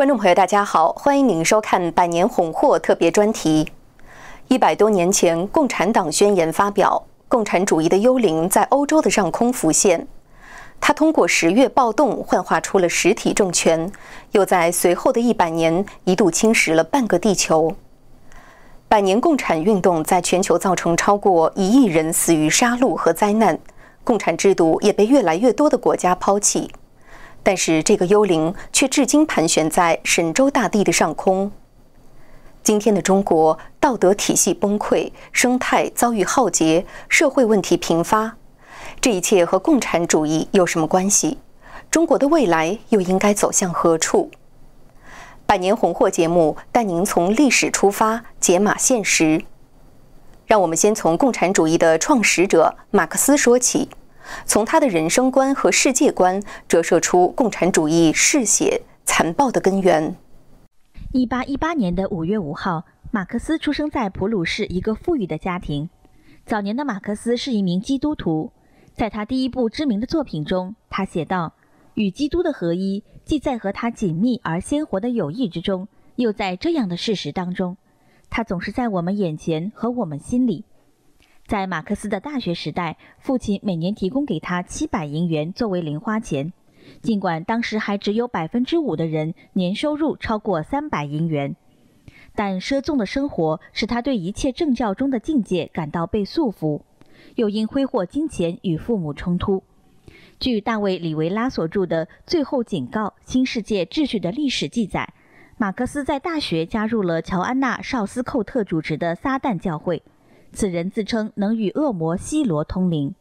观众朋友，大家好，欢迎您收看《百年红货》特别专题。一百多年前，共产党宣言发表，共产主义的幽灵在欧洲的上空浮现。它通过十月暴动幻化出了实体政权，又在随后的一百年一度侵蚀了半个地球。百年共产运动在全球造成超过一亿人死于杀戮和灾难，共产制度也被越来越多的国家抛弃。但是这个幽灵却至今盘旋在神州大地的上空。今天的中国道德体系崩溃，生态遭遇浩劫，社会问题频发，这一切和共产主义有什么关系？中国的未来又应该走向何处？百年红货节目带您从历史出发，解码现实。让我们先从共产主义的创始者马克思说起。从他的人生观和世界观折射出共产主义嗜血残暴的根源。一八一八年的五月五号，马克思出生在普鲁士一个富裕的家庭。早年的马克思是一名基督徒，在他第一部知名的作品中，他写道：“与基督的合一，既在和他紧密而鲜活的友谊之中，又在这样的事实当中，他总是在我们眼前和我们心里。”在马克思的大学时代，父亲每年提供给他七百银元作为零花钱。尽管当时还只有百分之五的人年收入超过三百银元，但奢纵的生活使他对一切政教中的境界感到被束缚，又因挥霍金钱与父母冲突。据大卫·里维拉所著的《最后警告：新世界秩序的历史》记载，马克思在大学加入了乔安娜·绍斯寇特主持的撒旦教会。此人自称能与恶魔西罗通灵。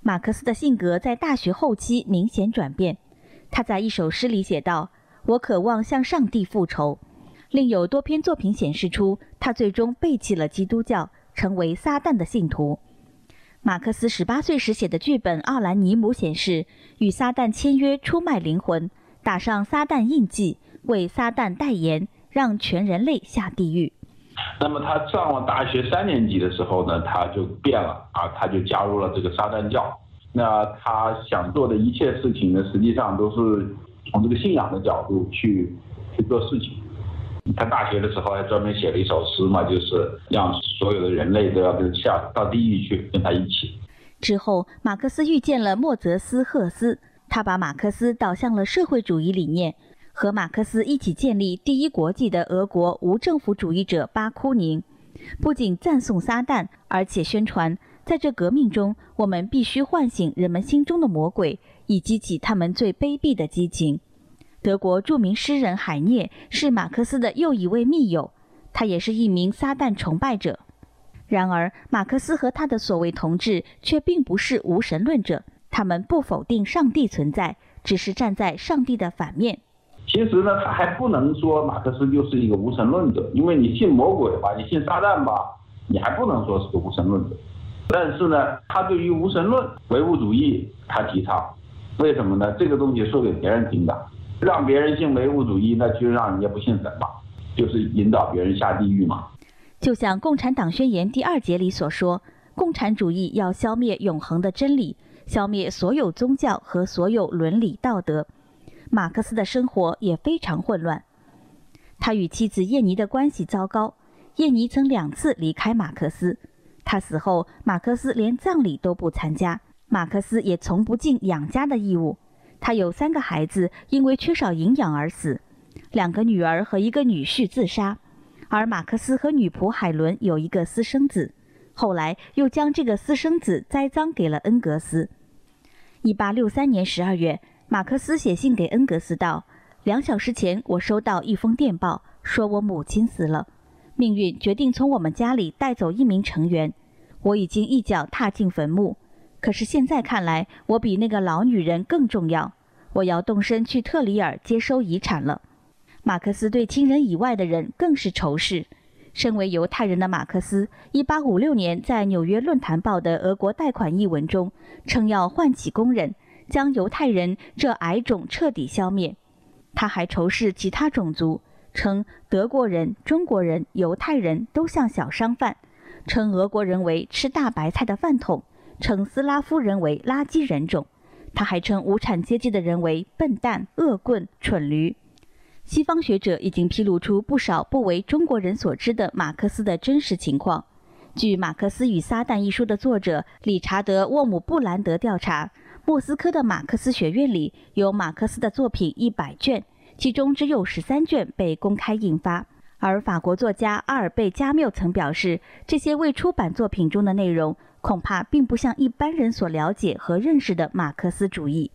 马克思的性格在大学后期明显转变。他在一首诗里写道：“我渴望向上帝复仇。”另有多篇作品显示出他最终背弃了基督教，成为撒旦的信徒。马克思十八岁时写的剧本《奥兰尼姆》显示，与撒旦签约出卖灵魂，打上撒旦印记，为撒旦代言，让全人类下地狱。那么他上了大学三年级的时候呢，他就变了啊，他就加入了这个撒旦教。那他想做的一切事情呢，实际上都是从这个信仰的角度去去做事情。他大学的时候还专门写了一首诗嘛，就是让所有的人类都要跟下到地狱去跟他一起。之后，马克思遇见了莫泽斯·赫斯，他把马克思导向了社会主义理念。和马克思一起建立第一国际的俄国无政府主义者巴库宁，不仅赞颂撒旦，而且宣传，在这革命中，我们必须唤醒人们心中的魔鬼，以激起他们最卑鄙的激情。德国著名诗人海涅是马克思的又一位密友，他也是一名撒旦崇拜者。然而，马克思和他的所谓同志却并不是无神论者，他们不否定上帝存在，只是站在上帝的反面。其实呢，他还不能说马克思就是一个无神论者，因为你信魔鬼吧，你信撒旦吧，你还不能说是个无神论者。但是呢，他对于无神论、唯物主义，他提倡，为什么呢？这个东西说给别人听的，让别人信唯物主义，那就是让人家不信神嘛，就是引导别人下地狱嘛。就像《共产党宣言》第二节里所说，共产主义要消灭永恒的真理，消灭所有宗教和所有伦理道德。马克思的生活也非常混乱，他与妻子叶妮的关系糟糕。叶妮曾两次离开马克思，他死后，马克思连葬礼都不参加。马克思也从不尽养家的义务。他有三个孩子因为缺少营养而死，两个女儿和一个女婿自杀，而马克思和女仆海伦有一个私生子，后来又将这个私生子栽赃给了恩格斯。一八六三年十二月。马克思写信给恩格斯道：“两小时前，我收到一封电报，说我母亲死了。命运决定从我们家里带走一名成员。我已经一脚踏进坟墓，可是现在看来，我比那个老女人更重要。我要动身去特里尔接收遗产了。”马克思对亲人以外的人更是仇视。身为犹太人的马克思，1856年在《纽约论坛报》的俄国贷款一文中，称要唤起工人。将犹太人这癌种彻底消灭。他还仇视其他种族，称德国人、中国人、犹太人都像小商贩，称俄国人为吃大白菜的饭桶，称斯拉夫人为垃圾人种。他还称无产阶级的人为笨蛋、恶棍、蠢驴。西方学者已经披露出不少不为中国人所知的马克思的真实情况。据《马克思与撒旦》一书的作者理查德·沃姆布兰德调查，莫斯科的马克思学院里有马克思的作品一百卷，其中只有十三卷被公开印发。而法国作家阿尔贝·加缪曾表示，这些未出版作品中的内容恐怕并不像一般人所了解和认识的马克思主义。